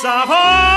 savor.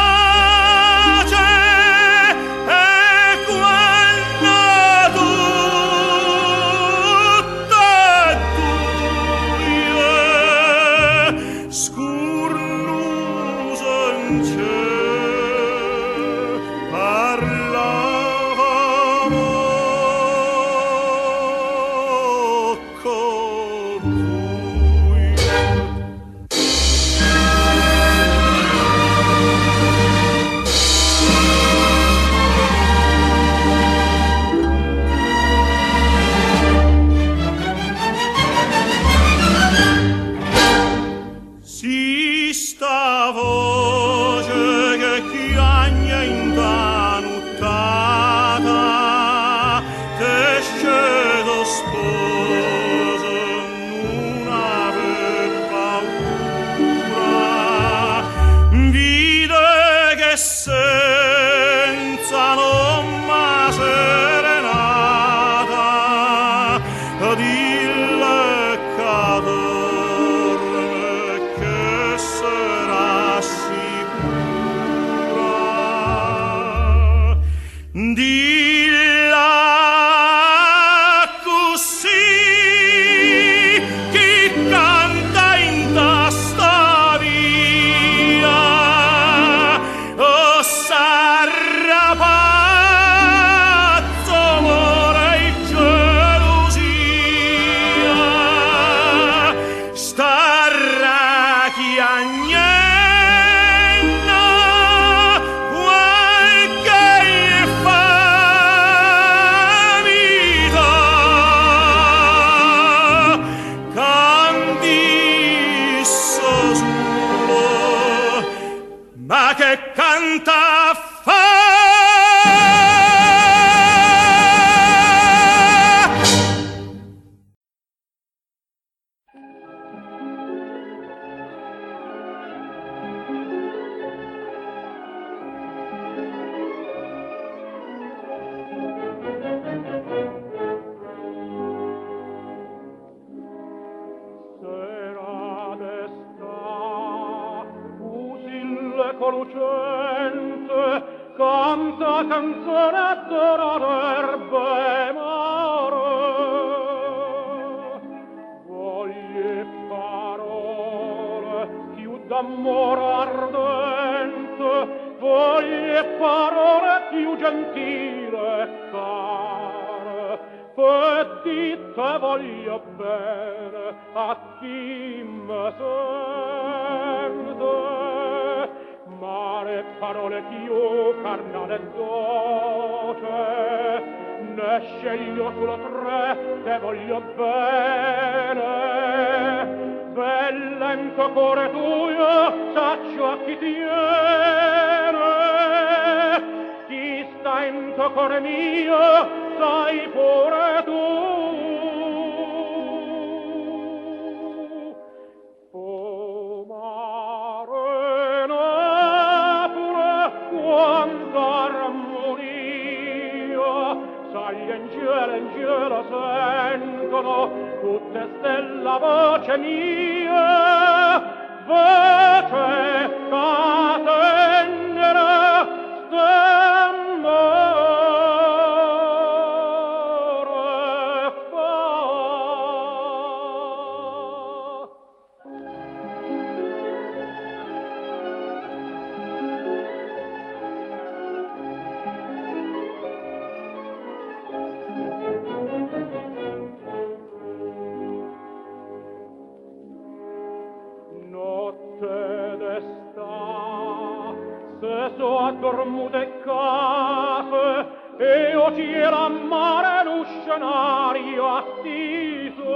so dormude cafe e o c'era mare l'uscenario attiso.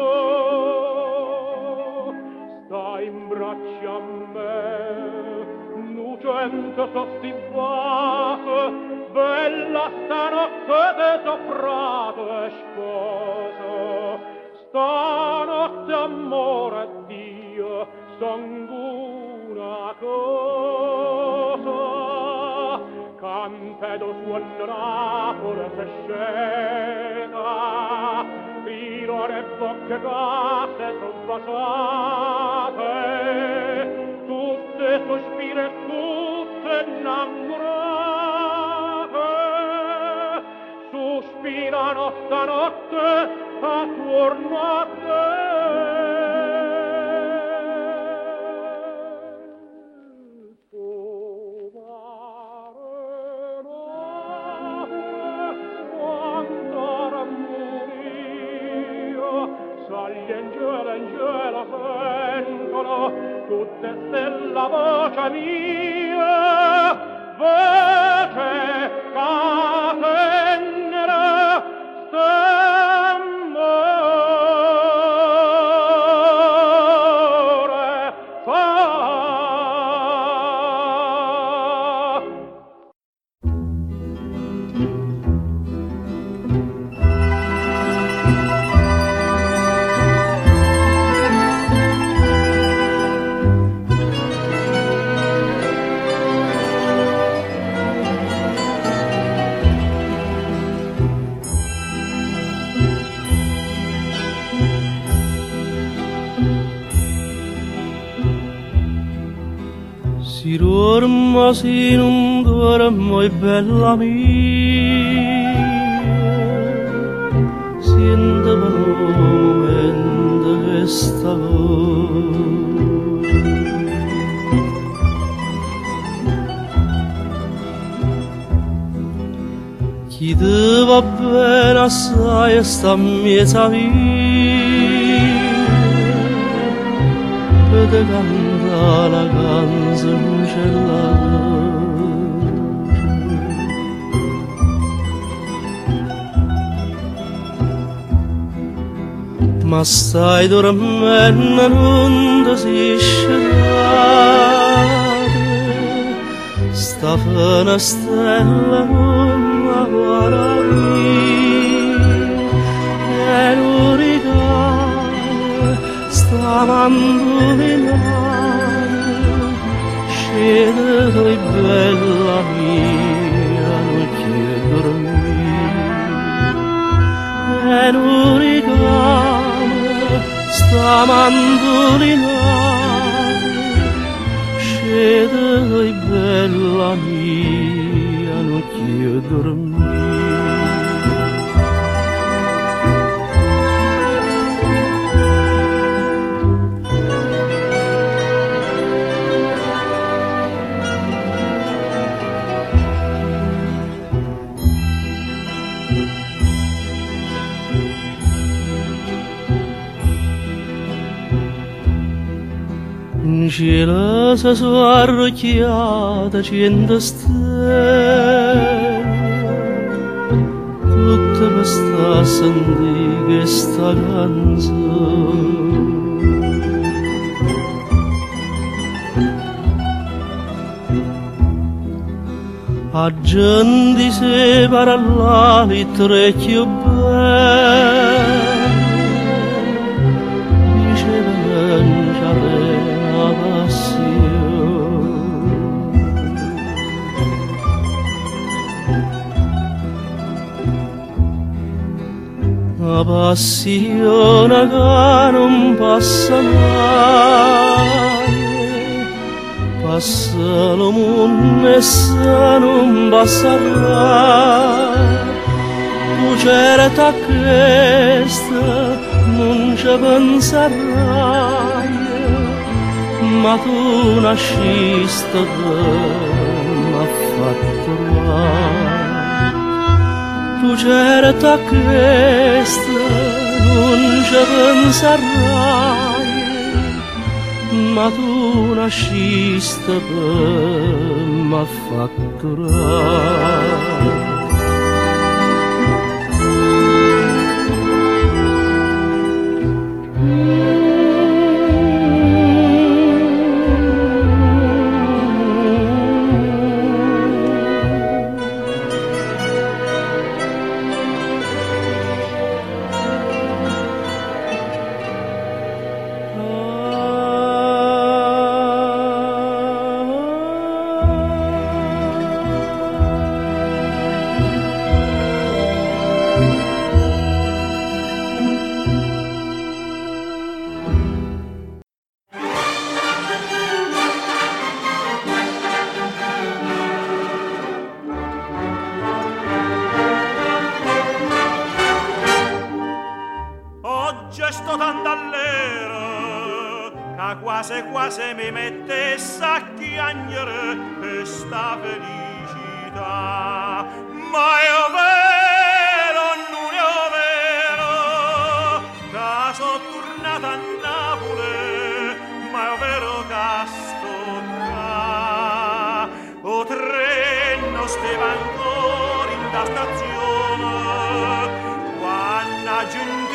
Sta in braccia a me lucente sostibate bella stanotte de soprato e sposo. Stanotte amore suonerà ora se scena fino le bocche gasse son basate tutte sospire tutte innamorate. Sospirano stanotte attorno a te tutte stella voce mia voce canta Si dormo, si non dormo, è bella mia, siendevano in questa Chi deve appena assai sta mieta via, pedegando te canta la canzoncella ma stai dormendo non ti si scerrate sta stella non la guardi. E l'uricane sta mandolинando tu bella mia non chiedo dormire. E l'uricane sta mandolinando scende tu bella mia non chiedo Îngeloasă soară chiată ce-ndă Tutta questa sandiga e sta canzone Aggendi se parallali trecchio bello la passione che non passa mai. Passa lo mondo e se non passerà. Tu certa questa non ci penserai. Ma tu nasciste m'ha fatto male certa questa non ci penserai ma tu nasciste per m'affatturare steva ancora in la stazione. Quando giunge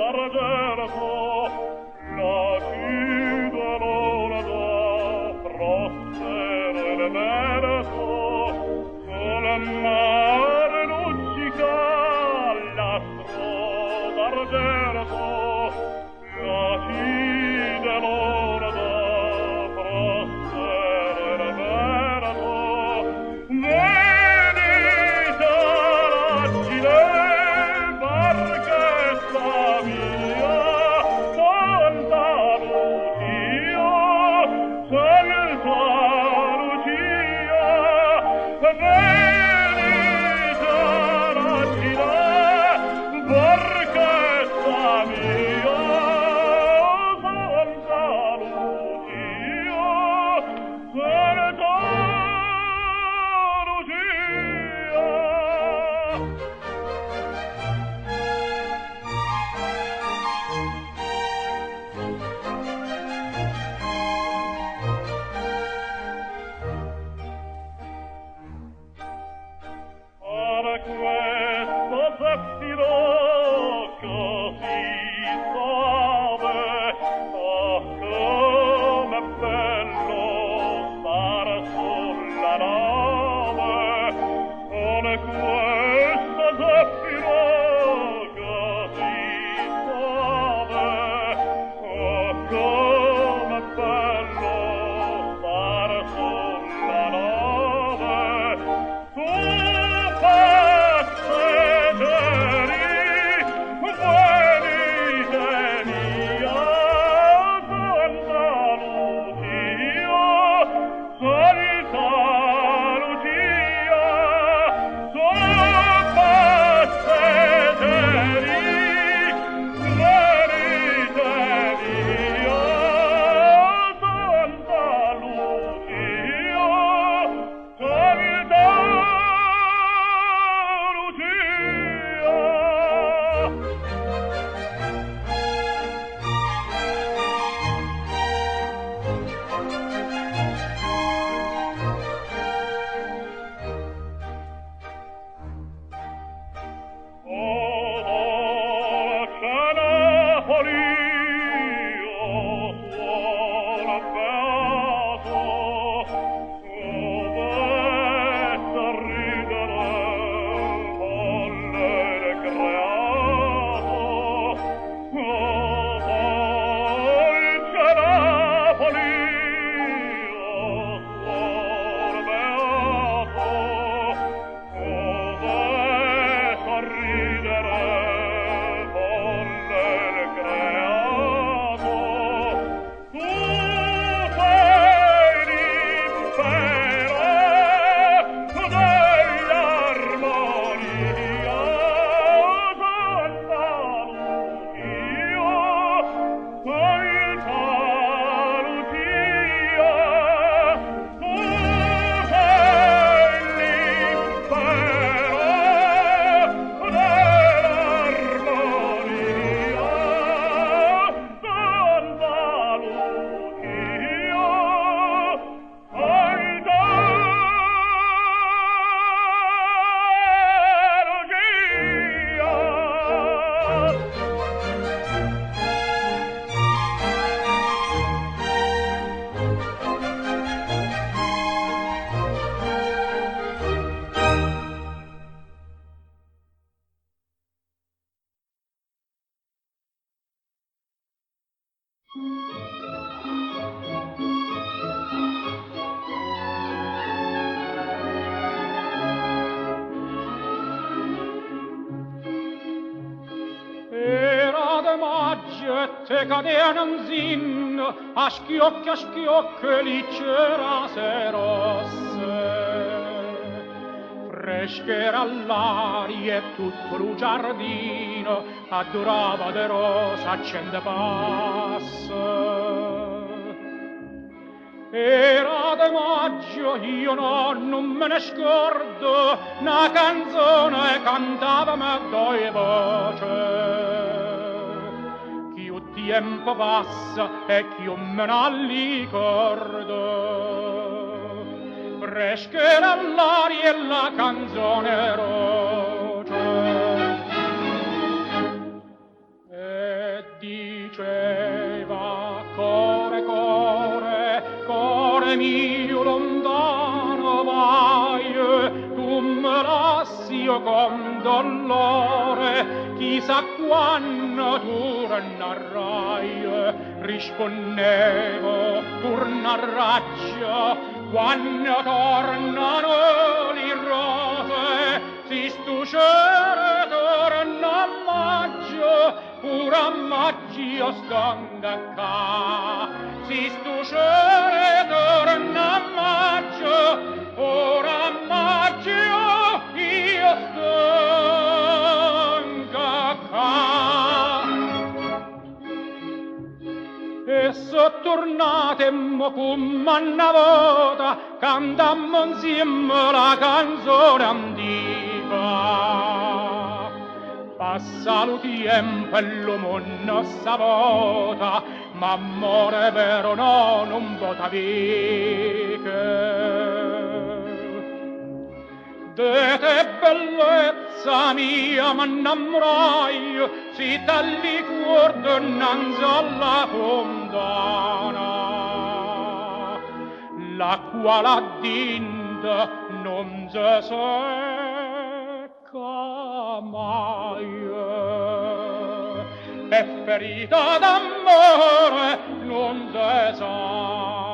parvervo, te cadean zin, a schiocchi a schiocchi li cerase rosse. Freschera l'aria e tutto il giardino addurava de rosa accende passa. Era de maggio, io no, non me ne scordo, una canzone cantava me due voce. tempo passa e ch'io me ne ricordo frescherà l'aria e la canzone roce e diceva core core core mio lontano vai tu me lassi io con dolore chissà quando natura narrai rispondevo pur narraccia quando tornano le rose si stuscere torna a maggio pur a maggio stonda ca. Si stuscere torna a maggio pur a sottornatemmo cum manna vota cantammo insieme la canzone antica passa lo tempo e l'uomo non sa vota ma amore vero no non vota viche de te bellezza mia m'innamorai, si tali cuor d'onnanza alla fondana la qual addinta non se secca mai. E ferita d'amore non se sana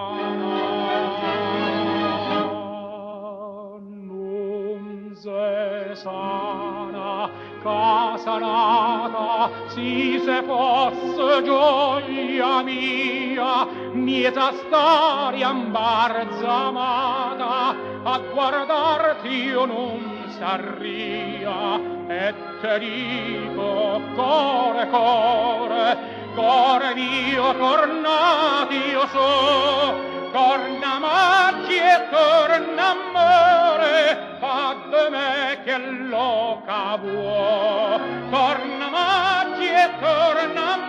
sana casa nata si se fosse gioia mia mieta stare imbarzamata a guardarti io non sarria. E te dico core core Core mio tornati io so, torna maggi e torna amore, fa de me che loca vuo. Torna maggi e torna amore,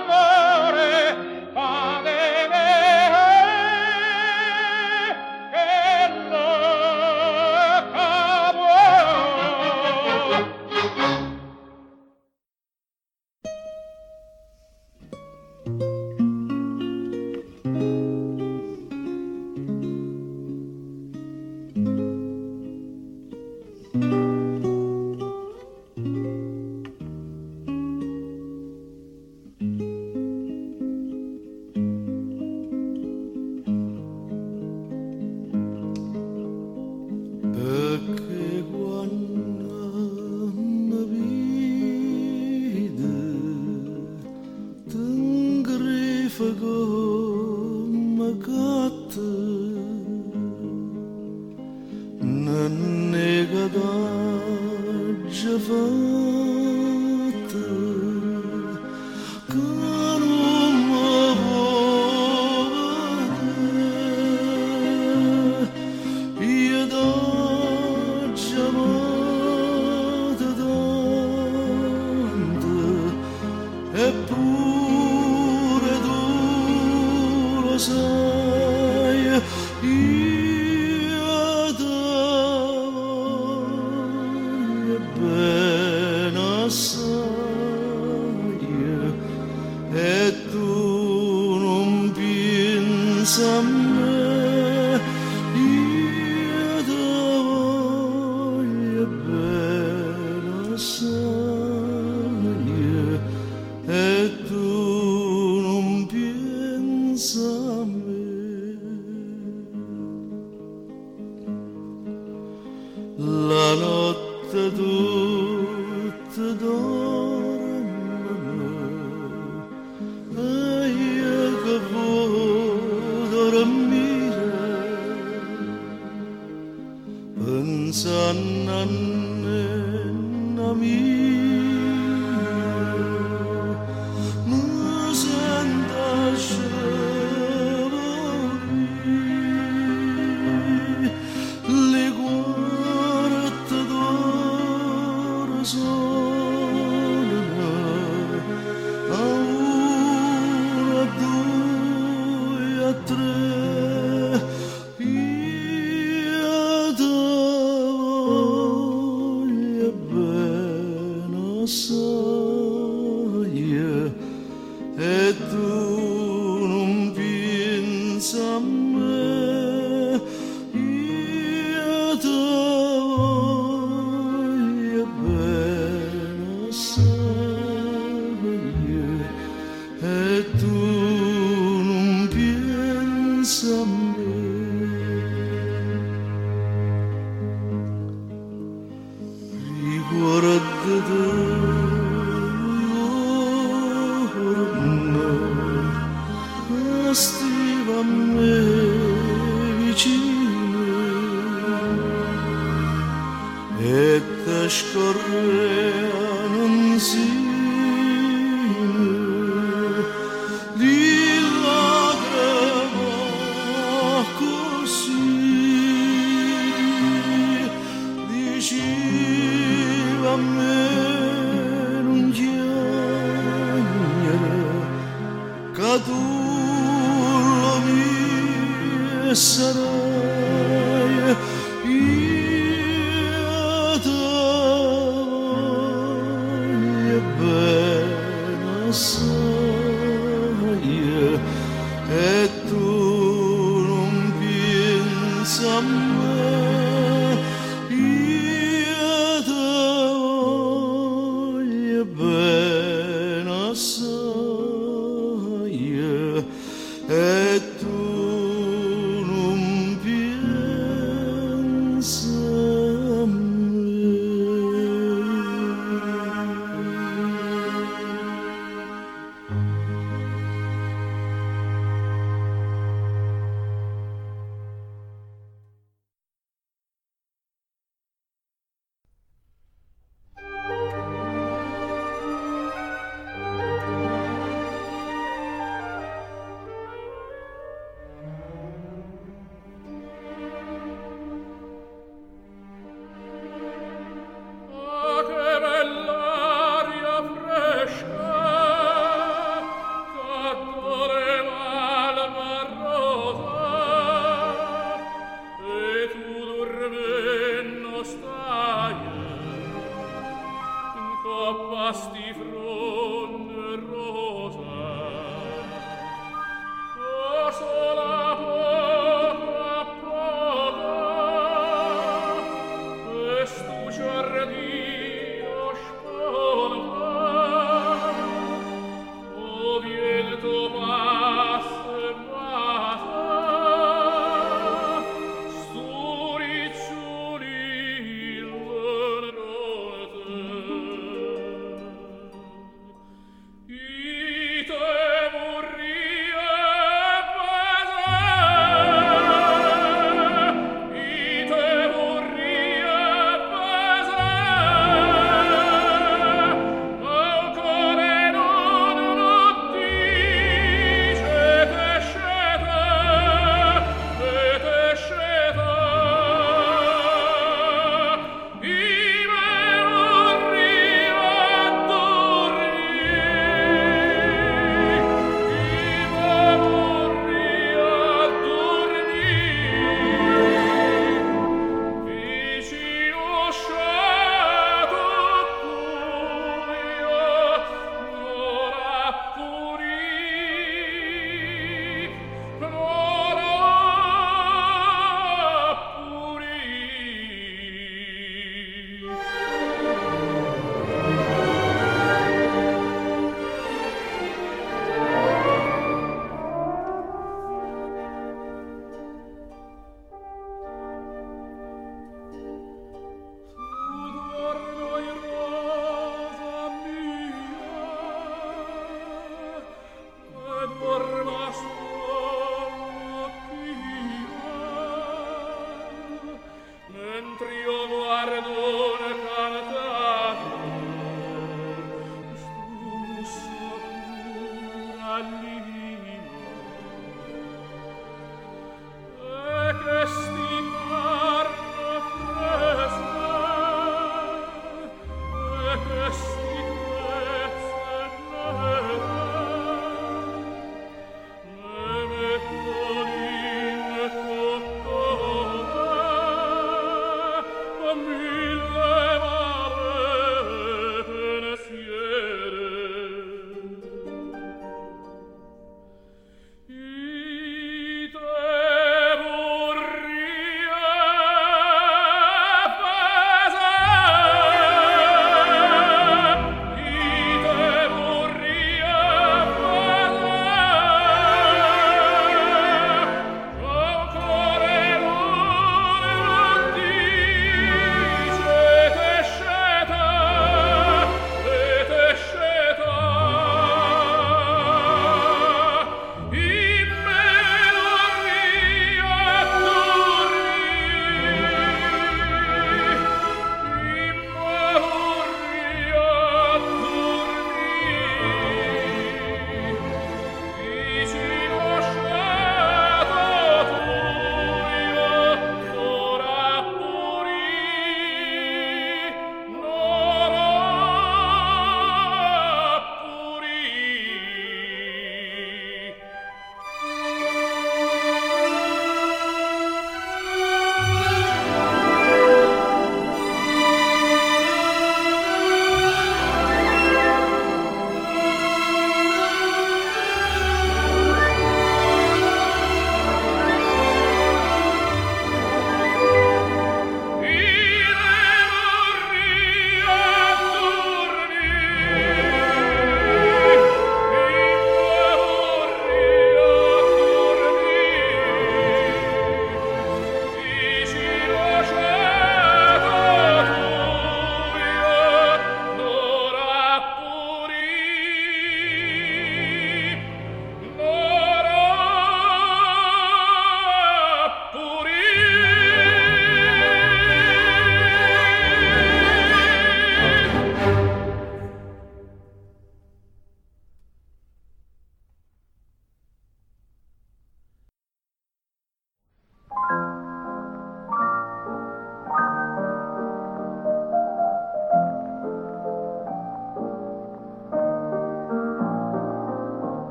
ورددوا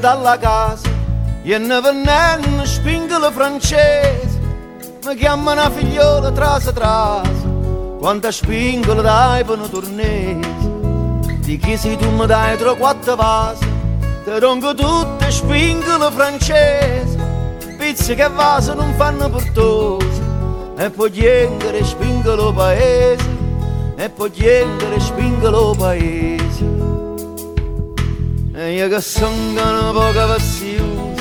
dalla casa e ne venne spingola francese. Mi chiama una figliola trasa trasa quanta spingola dai per tornese. Di chi sei tu mi dai tre quattro vasi ti ronco tutte spingole francese. Pizze che vasi non fanno portose e poi chiedere spingolo paese e poi chiedere spingolo paese e io che sono un po' vazioso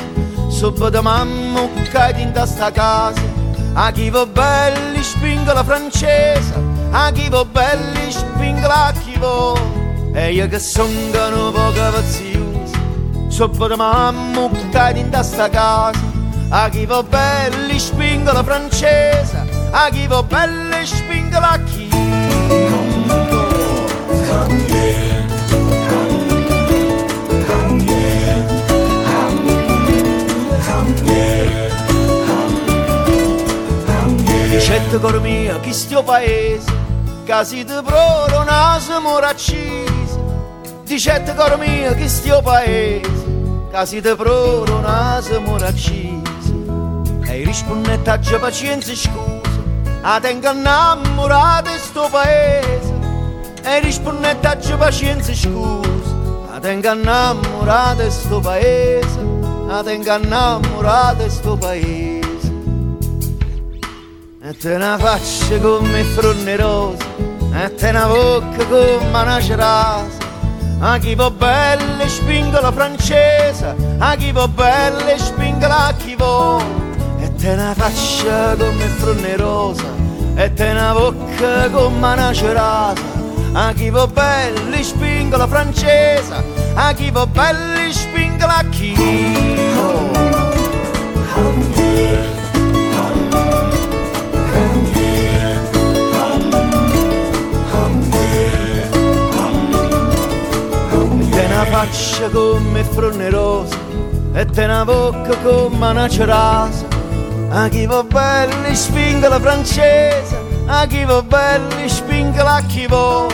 subito mamma caiti in sta casa. A chi va belli spingo la francese a chi va belli spingo la chi va e io che sono un po' vazioso subito mamma caiti in sta casa. A chi va belli spingo la francese a chi va belli spingo la chi Dicette cor mia chi stia paese? Casi di proro naso moraccisi Dicette cor mia chi stia paese? Casi di proro naso moraccisi E rispondette a pazienza e scusa. A tengo innamorato di sto paese. E rispondette a pazienza e scusa. A tengo innamorato di sto paese. A tengo innamorato di sto paese e te una faccia come fronne rose, e te una bocca come una cerasa. A chi va bella spingo la francese, a chi va bella spingo la chi vuole. E te una faccia come fronne rosa, e te una bocca come una cerasa. A chi va bella spingo la francese, a chi va bella spingo la chi vuole. Faccia come fronne rosa e te una bocca come una cerasa. A chi va belli spinga la francese a chi va belli spingola a chi vuole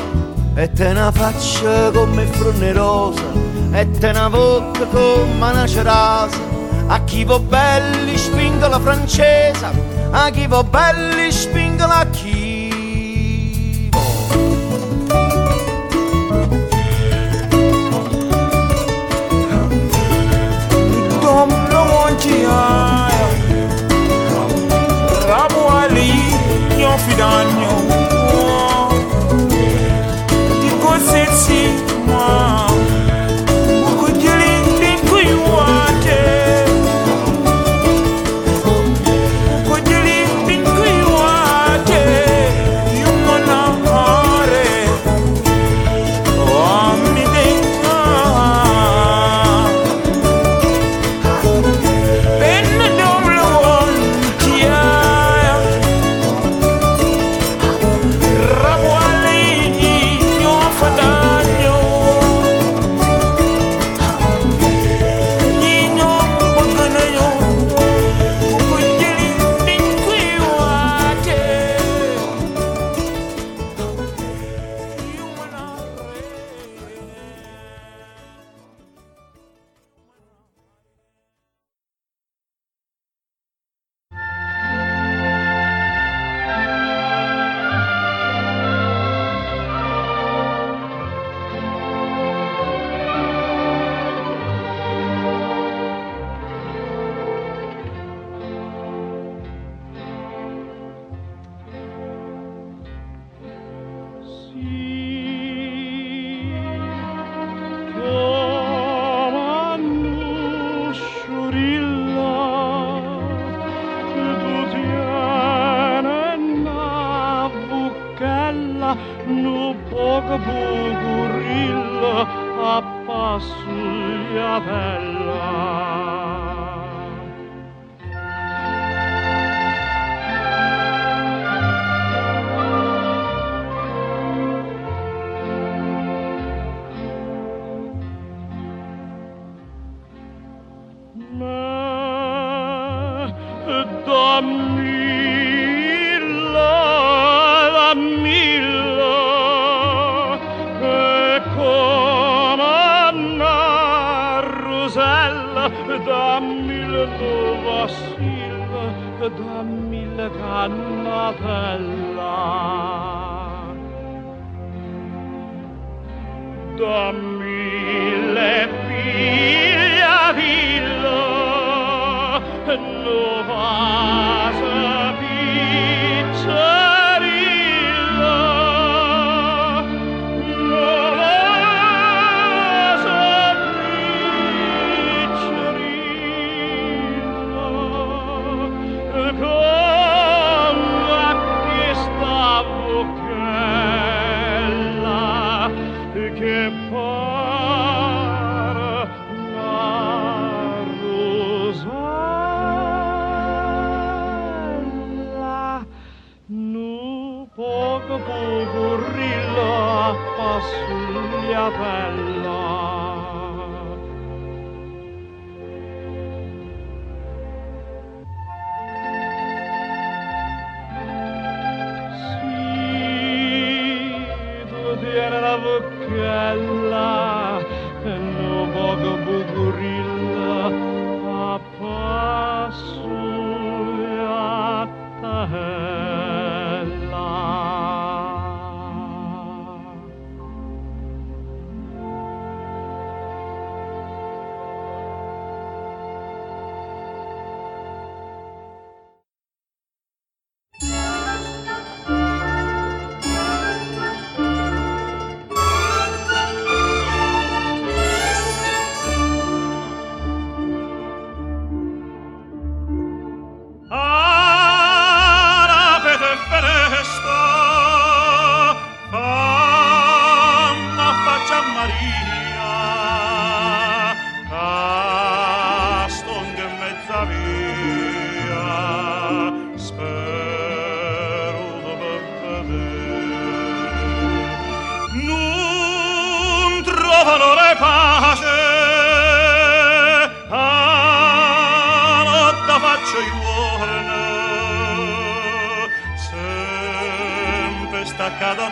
e te una faccia come frunne rosa e te una bocca come una cerasa. A chi va belli spingola francese a chi va belli spingola a chi Rabu Ali, Nyofidan Nyofidan the up cada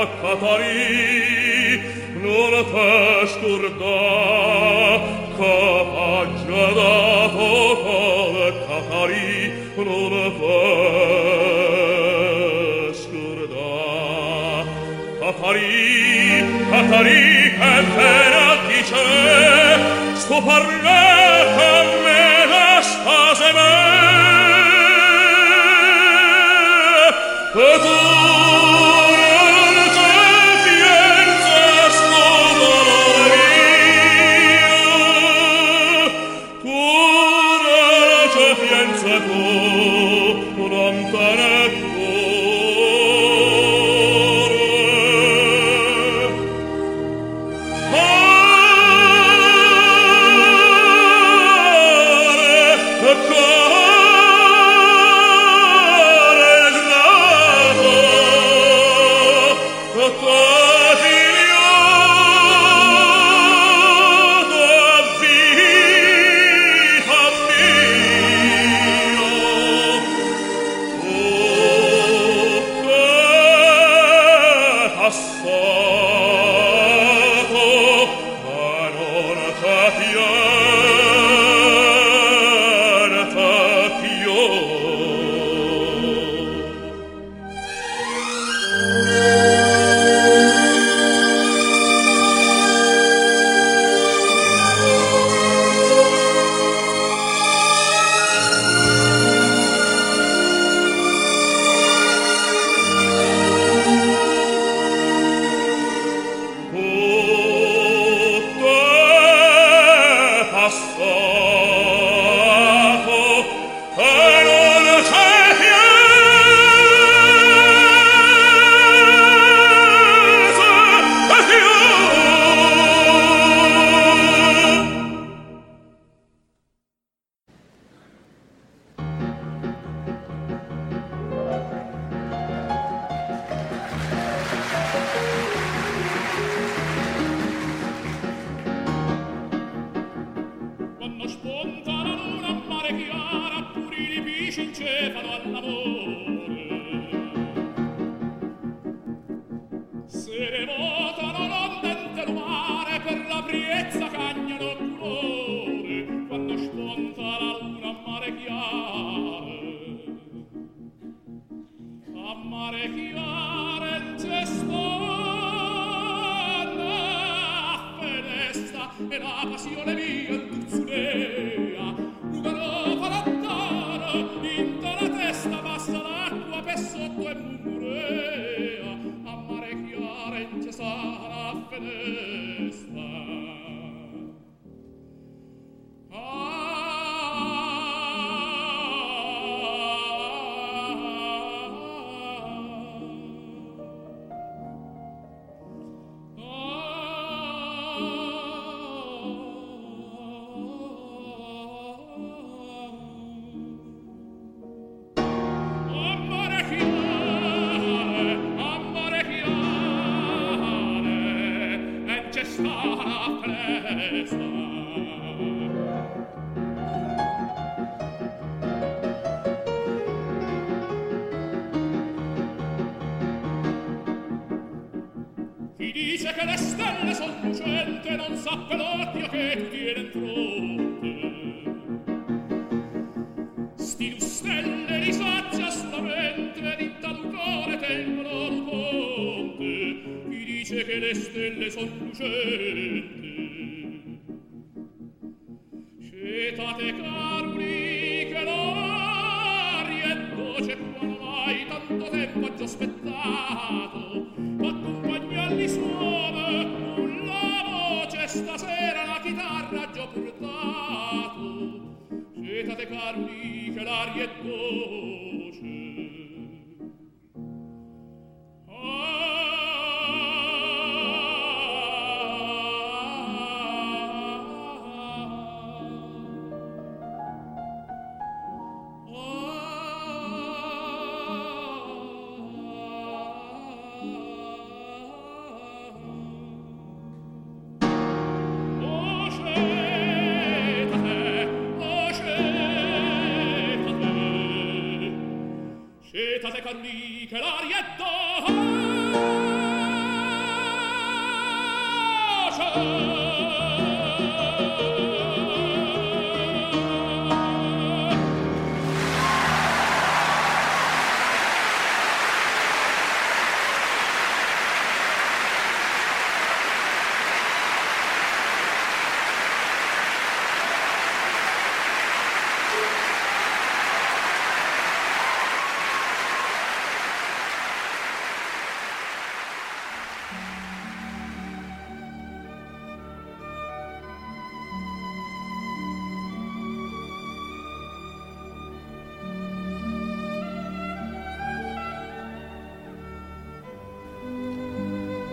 accattari non a te scurda capaccia da poco accattari non a te scurda accattari accattari che te dice sto parlando caritate caruni